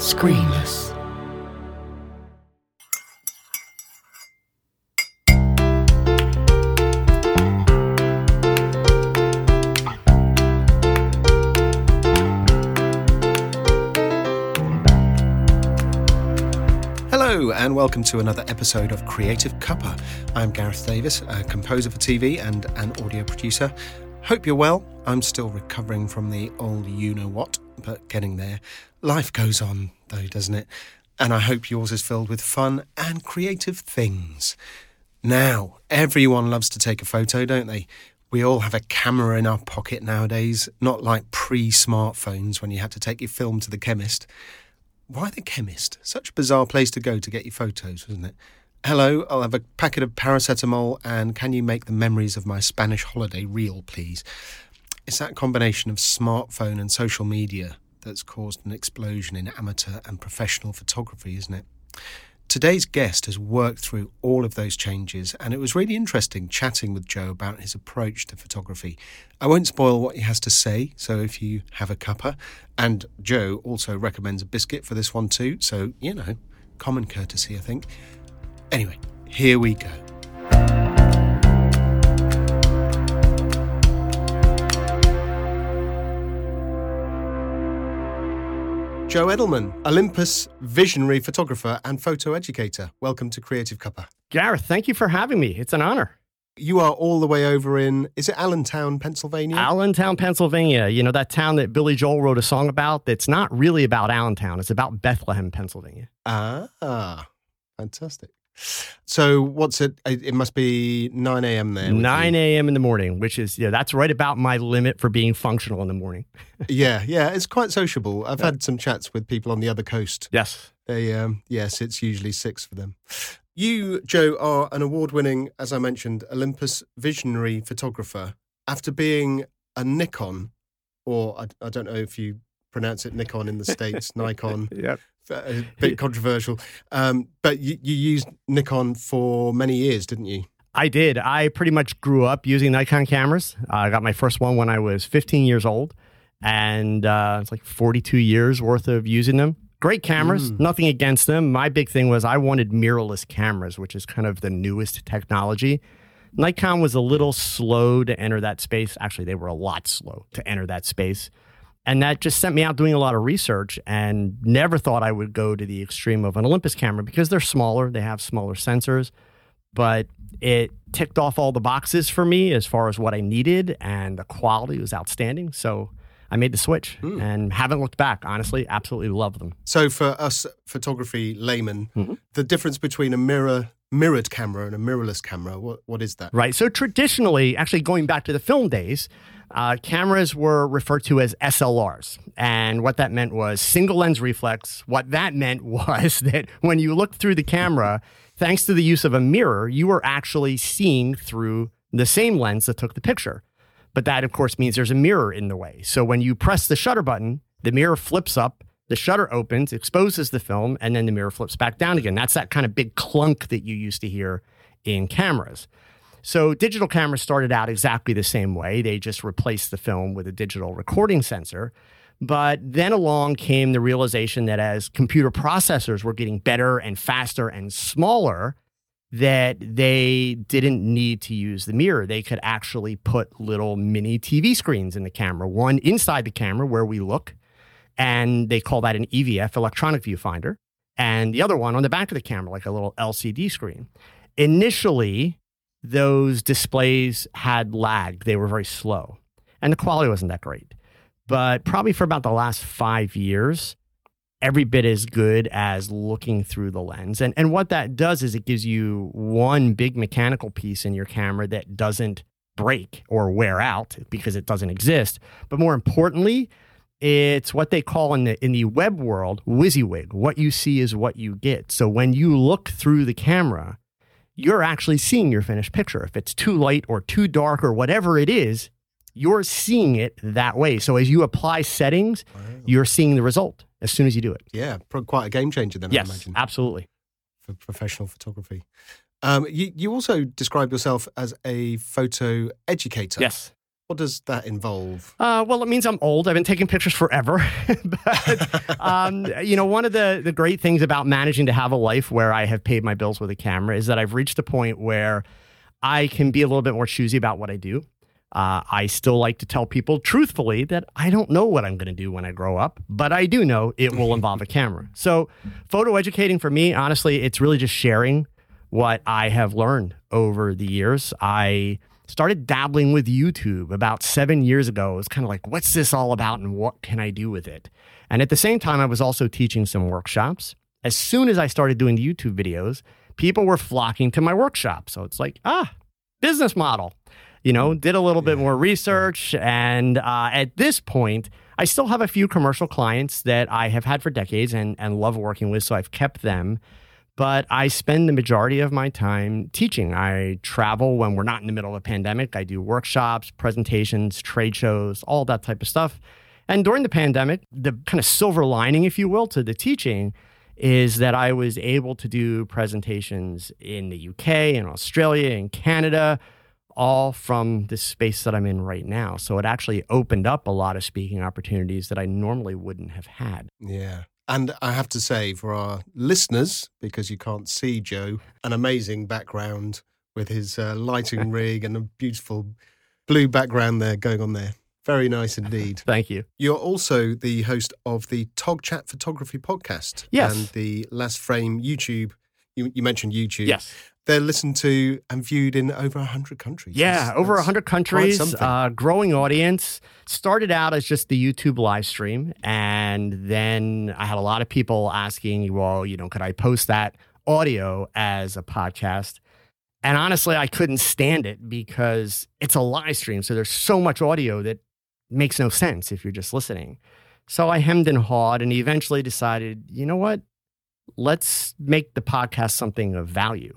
Screenless. Hello, and welcome to another episode of Creative Cuppa. I'm Gareth Davis, a composer for TV and an audio producer. Hope you're well. I'm still recovering from the old you know what, but getting there. Life goes on, though, doesn't it? And I hope yours is filled with fun and creative things. Now, everyone loves to take a photo, don't they? We all have a camera in our pocket nowadays, not like pre smartphones when you had to take your film to the chemist. Why the chemist? Such a bizarre place to go to get your photos, wasn't it? Hello, I'll have a packet of paracetamol and can you make the memories of my Spanish holiday real, please? It's that combination of smartphone and social media that's caused an explosion in amateur and professional photography, isn't it? Today's guest has worked through all of those changes, and it was really interesting chatting with Joe about his approach to photography. I won't spoil what he has to say, so if you have a cuppa, and Joe also recommends a biscuit for this one too, so you know, common courtesy, I think. Anyway, here we go. Joe Edelman, Olympus visionary photographer and photo educator. Welcome to Creative Cuppa. Gareth, thank you for having me. It's an honor. You are all the way over in, is it Allentown, Pennsylvania? Allentown, Pennsylvania. You know, that town that Billy Joel wrote a song about that's not really about Allentown. It's about Bethlehem, Pennsylvania. ah, fantastic. So what's it? It must be 9 a.m. there. 9 a.m. in the morning, which is, yeah, that's right about my limit for being functional in the morning. Yeah, yeah, it's quite sociable. I've had some chats with people on the other coast. Yes. They, um, yes, it's usually six for them. You, Joe, are an award winning, as I mentioned, Olympus visionary photographer. After being a Nikon, or I, I don't know if you pronounce it Nikon in the States, Nikon, Yeah. A bit controversial. Um, but you, you used Nikon for many years, didn't you? I did. I pretty much grew up using Nikon cameras. Uh, I got my first one when I was 15 years old, and uh, it's like 42 years worth of using them. Great cameras, nothing against them. My big thing was I wanted mirrorless cameras, which is kind of the newest technology. Nikon was a little slow to enter that space. Actually, they were a lot slow to enter that space. And that just sent me out doing a lot of research and never thought I would go to the extreme of an Olympus camera because they're smaller, they have smaller sensors but it ticked off all the boxes for me as far as what I needed, and the quality was outstanding. So I made the switch and haven't looked back. Honestly, absolutely love them. So for us photography laymen, Mhm. the difference between a mirror mirrored camera and a mirrorless camera, what, what is that? Right. So traditionally, actually going back to the film days, uh, cameras were referred to as SLRs. And what that meant was single lens reflex. What that meant was that when you looked through the camera, thanks to the use of a mirror, you were actually seeing through the same lens that took the picture. But that, of course, means there's a mirror in the way. So when you press the shutter button, the mirror flips up, the shutter opens, exposes the film, and then the mirror flips back down again. That's that kind of big clunk that you used to hear in cameras. So digital cameras started out exactly the same way. They just replaced the film with a digital recording sensor. But then along came the realization that as computer processors were getting better and faster and smaller, that they didn't need to use the mirror. They could actually put little mini TV screens in the camera, one inside the camera where we look, and they call that an EVF, electronic viewfinder, and the other one on the back of the camera, like a little LCD screen. Initially, those displays had lagged, they were very slow, and the quality wasn't that great. But probably for about the last five years, every bit as good as looking through the lens. And, and what that does is it gives you one big mechanical piece in your camera that doesn't break or wear out because it doesn't exist. But more importantly, it's what they call in the in the web world WYSIWYG. What you see is what you get. So when you look through the camera, you're actually seeing your finished picture. If it's too light or too dark or whatever it is, you're seeing it that way. So as you apply settings, you're seeing the result as soon as you do it. Yeah, quite a game changer then, I Yes, imagine, absolutely. for professional photography. Um, you, you also describe yourself as a photo educator. Yes. What does that involve? Uh, well, it means I'm old. I've been taking pictures forever. but, um, you know, one of the, the great things about managing to have a life where I have paid my bills with a camera is that I've reached a point where I can be a little bit more choosy about what I do. Uh, I still like to tell people truthfully that I don't know what I'm going to do when I grow up, but I do know it will involve a camera. So, photo educating for me, honestly, it's really just sharing what I have learned over the years. I started dabbling with YouTube about seven years ago. It was kind of like, what's this all about and what can I do with it? And at the same time, I was also teaching some workshops. As soon as I started doing the YouTube videos, people were flocking to my workshop. So it's like, ah, business model you know, did a little bit more research. And uh, at this point, I still have a few commercial clients that I have had for decades and, and love working with. So I've kept them. But I spend the majority of my time teaching. I travel when we're not in the middle of a pandemic. I do workshops, presentations, trade shows, all that type of stuff. And during the pandemic, the kind of silver lining, if you will, to the teaching is that I was able to do presentations in the UK, in Australia, in Canada, all from this space that I'm in right now. So it actually opened up a lot of speaking opportunities that I normally wouldn't have had. Yeah. And I have to say, for our listeners, because you can't see Joe, an amazing background with his uh, lighting rig and a beautiful blue background there going on there. Very nice indeed. Thank you. You're also the host of the Tog Chat Photography podcast. Yes. And the Last Frame YouTube. You, you mentioned YouTube. Yes they're listened to and viewed in over 100 countries. Yeah, that's, over 100 countries, uh, growing audience. Started out as just the YouTube live stream. And then I had a lot of people asking, well, you know, could I post that audio as a podcast? And honestly, I couldn't stand it because it's a live stream. So there's so much audio that makes no sense if you're just listening. So I hemmed and hawed and eventually decided, you know what? Let's make the podcast something of value.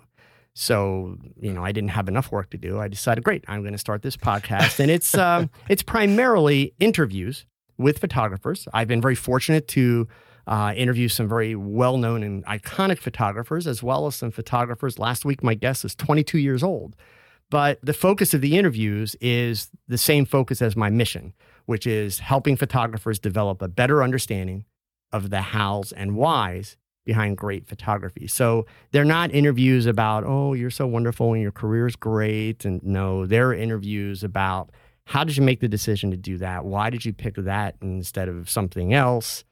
So, you know, I didn't have enough work to do. I decided, great, I'm going to start this podcast. And it's, um, it's primarily interviews with photographers. I've been very fortunate to uh, interview some very well known and iconic photographers, as well as some photographers. Last week, my guest is 22 years old. But the focus of the interviews is the same focus as my mission, which is helping photographers develop a better understanding of the hows and whys behind great photography. So they're not interviews about, oh, you're so wonderful and your career's great. And no, they're interviews about how did you make the decision to do that? Why did you pick that instead of something else?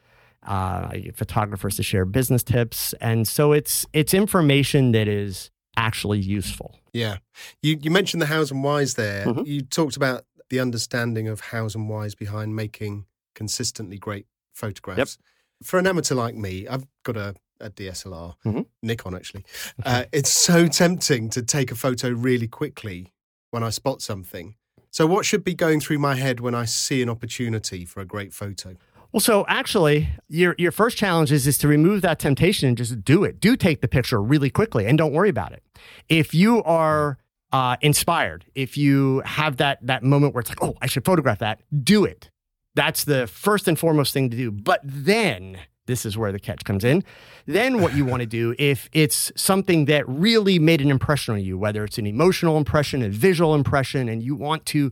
Uh, photographers to share business tips. And so it's it's information that is actually useful. Yeah. You you mentioned the hows and whys there. Mm-hmm. You talked about the understanding of hows and whys behind making consistently great photographs. Yep for an amateur like me, I've got a, a DSLR, mm-hmm. Nikon actually. Uh, it's so tempting to take a photo really quickly when I spot something. So, what should be going through my head when I see an opportunity for a great photo? Well, so actually, your your first challenge is is to remove that temptation and just do it. Do take the picture really quickly and don't worry about it. If you are uh, inspired, if you have that that moment where it's like, oh, I should photograph that, do it. That's the first and foremost thing to do. But then, this is where the catch comes in. Then, what you want to do, if it's something that really made an impression on you, whether it's an emotional impression, a visual impression, and you want to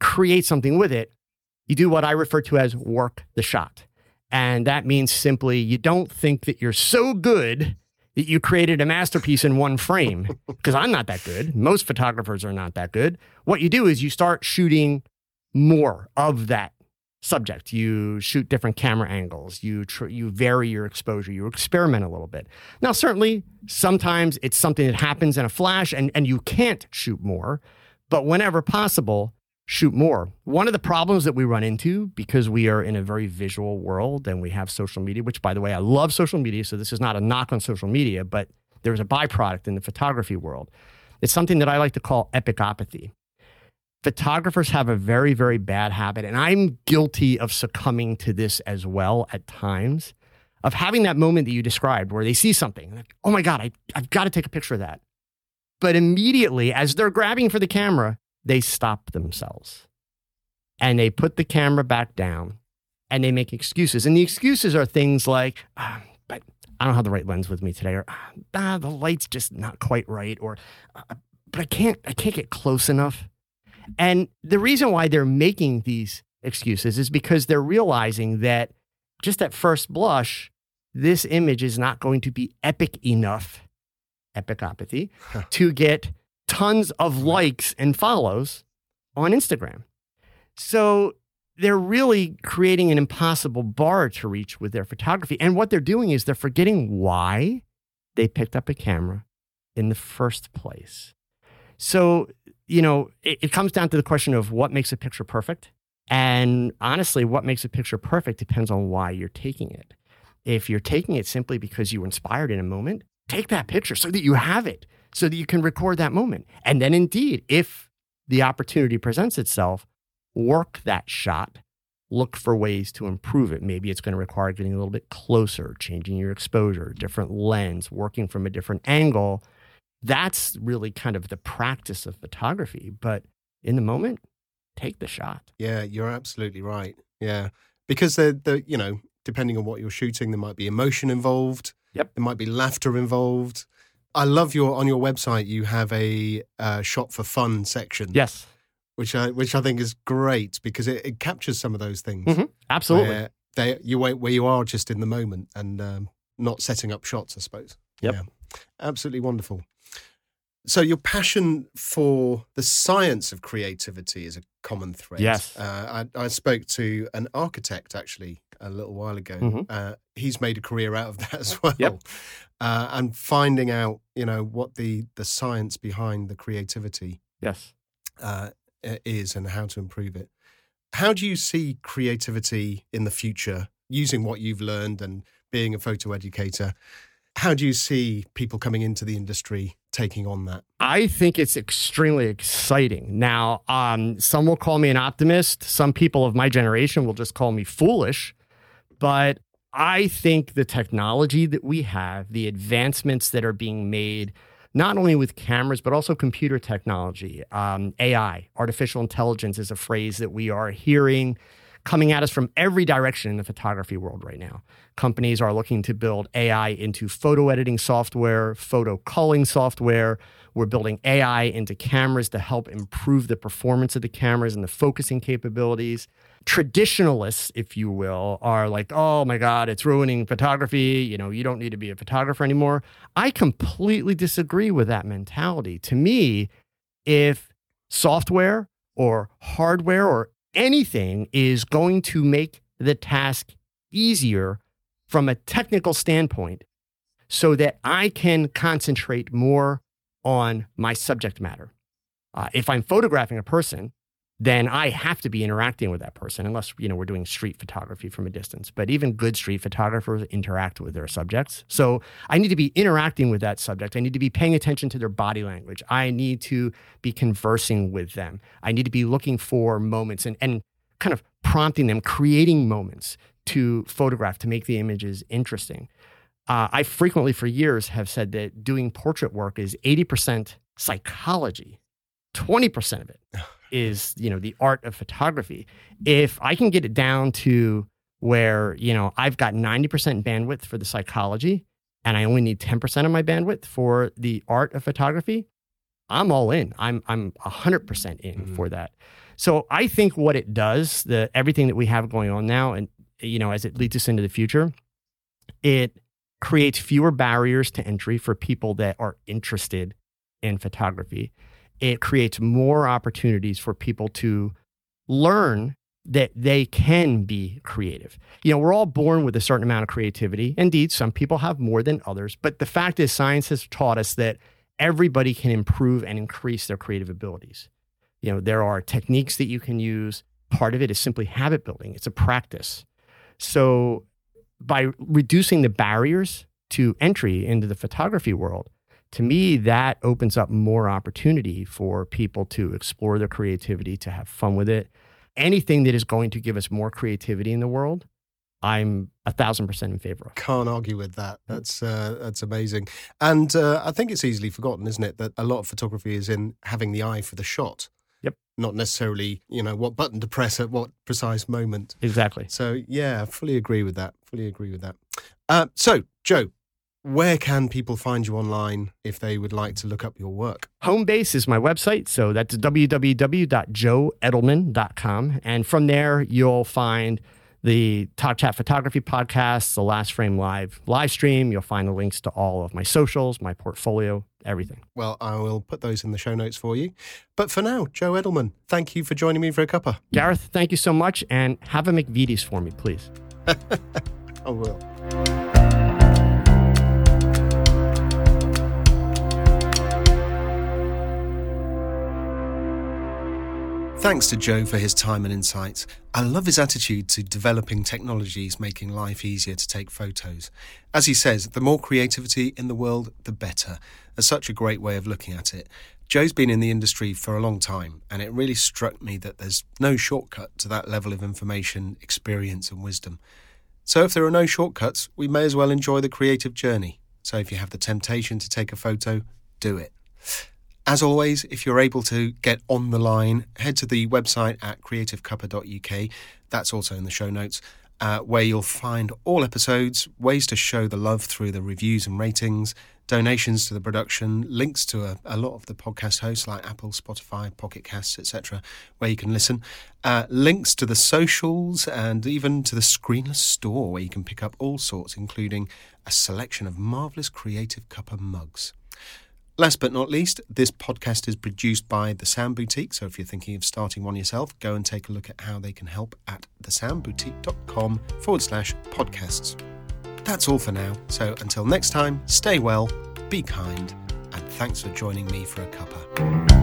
create something with it, you do what I refer to as work the shot. And that means simply you don't think that you're so good that you created a masterpiece in one frame, because I'm not that good. Most photographers are not that good. What you do is you start shooting more of that subject. You shoot different camera angles. You tr- you vary your exposure. You experiment a little bit. Now, certainly, sometimes it's something that happens in a flash, and and you can't shoot more. But whenever possible, shoot more. One of the problems that we run into because we are in a very visual world and we have social media, which by the way, I love social media, so this is not a knock on social media, but there's a byproduct in the photography world. It's something that I like to call epicopathy photographers have a very, very bad habit, and I'm guilty of succumbing to this as well at times, of having that moment that you described where they see something, like, oh my God, I, I've got to take a picture of that. But immediately, as they're grabbing for the camera, they stop themselves and they put the camera back down and they make excuses. And the excuses are things like, ah, but I don't have the right lens with me today, or ah, the light's just not quite right, or uh, but I can't, I can't get close enough And the reason why they're making these excuses is because they're realizing that just at first blush, this image is not going to be epic enough, epicopathy, to get tons of likes and follows on Instagram. So they're really creating an impossible bar to reach with their photography. And what they're doing is they're forgetting why they picked up a camera in the first place. So, you know, it, it comes down to the question of what makes a picture perfect. And honestly, what makes a picture perfect depends on why you're taking it. If you're taking it simply because you were inspired in a moment, take that picture so that you have it, so that you can record that moment. And then, indeed, if the opportunity presents itself, work that shot, look for ways to improve it. Maybe it's going to require getting a little bit closer, changing your exposure, different lens, working from a different angle. That's really kind of the practice of photography. But in the moment, take the shot. Yeah, you're absolutely right. Yeah. Because the the you know, depending on what you're shooting, there might be emotion involved. Yep. There might be laughter involved. I love your on your website. You have a uh, shot for fun section. Yes which I which I think is great because it, it captures some of those things. Mm-hmm. Absolutely, where they you where you are just in the moment and um, not setting up shots. I suppose. Yep. Yeah, absolutely wonderful. So your passion for the science of creativity is a common thread. Yes. Uh, I, I, spoke to an architect actually a little while ago. Mm-hmm. Uh, he's made a career out of that as well. Yep. Uh, and finding out, you know, what the the science behind the creativity yes uh, is and how to improve it. How do you see creativity in the future using what you've learned and being a photo educator? How do you see people coming into the industry taking on that? I think it's extremely exciting. Now, um, some will call me an optimist. Some people of my generation will just call me foolish. But I think the technology that we have, the advancements that are being made, not only with cameras, but also computer technology. Um, AI, artificial intelligence, is a phrase that we are hearing coming at us from every direction in the photography world right now. Companies are looking to build AI into photo editing software, photo culling software. We're building AI into cameras to help improve the performance of the cameras and the focusing capabilities traditionalists, if you will, are like, oh my God, it's ruining photography. You know, you don't need to be a photographer anymore. I completely disagree with that mentality. To me, if software or hardware or anything is going to make the task easier from a technical standpoint so that I can concentrate more on my subject matter. Uh, if I'm photographing a person, then I have to be interacting with that person, unless you know we're doing street photography from a distance. But even good street photographers interact with their subjects, so I need to be interacting with that subject. I need to be paying attention to their body language. I need to be conversing with them. I need to be looking for moments and and kind of prompting them, creating moments to photograph to make the images interesting. Uh, I frequently, for years, have said that doing portrait work is eighty percent psychology, twenty percent of it is you know the art of photography. If i can get it down to where you know i've got 90% bandwidth for the psychology and i only need 10% of my bandwidth for the art of photography i'm all in. I'm i'm 100% in mm-hmm. for that. So i think what it does the everything that we have going on now and you know as it leads us into the future it creates fewer barriers to entry for people that are interested in photography it creates more opportunities for people to learn that they can be creative. You know, we're all born with a certain amount of creativity. Indeed, some people have more than others, but the fact is, science has taught us that everybody can improve and increase their creative abilities. You know, there are techniques that you can use. Part of it is simply habit building, it's a practice. So, by reducing the barriers to entry into the photography world, to me, that opens up more opportunity for people to explore their creativity, to have fun with it. Anything that is going to give us more creativity in the world, I'm a thousand percent in favor of. Can't argue with that. That's uh, that's amazing, and uh, I think it's easily forgotten, isn't it, that a lot of photography is in having the eye for the shot. Yep. Not necessarily, you know, what button to press at what precise moment. Exactly. So yeah, fully agree with that. Fully agree with that. Uh, so Joe, where can people find you online if they would like to look up your work? Homebase is my website, so that's www.joeedelman.com. And from there, you'll find the Tog Chat Photography podcast, the Last Frame Live live stream. You'll find the links to all of my socials, my portfolio, everything. Well, I will put those in the show notes for you. But for now, Joe Edelman, thank you for joining me for a cuppa. Gareth, thank you so much. And have a McVitie's for me, please. I will. Thanks to Joe for his time and insights. I love his attitude to developing technologies making life easier to take photos. As he says, the more creativity in the world, the better. That's such a great way of looking at it. Joe's been in the industry for a long time, and it really struck me that there's no shortcut to that level of information, experience, and wisdom. So if there are no shortcuts, we may as well enjoy the creative journey. So if you have the temptation to take a photo, do it. As always, if you're able to get on the line, head to the website at creativecuppa.uk. That's also in the show notes, uh, where you'll find all episodes, ways to show the love through the reviews and ratings, donations to the production, links to a, a lot of the podcast hosts like Apple, Spotify, Pocket Casts, etc., where you can listen, uh, links to the socials, and even to the Screenless store, where you can pick up all sorts, including a selection of marvellous Creative Cuppa mugs. Last but not least, this podcast is produced by The Sound Boutique. So if you're thinking of starting one yourself, go and take a look at how they can help at thesoundboutique.com forward slash podcasts. That's all for now. So until next time, stay well, be kind, and thanks for joining me for a cuppa.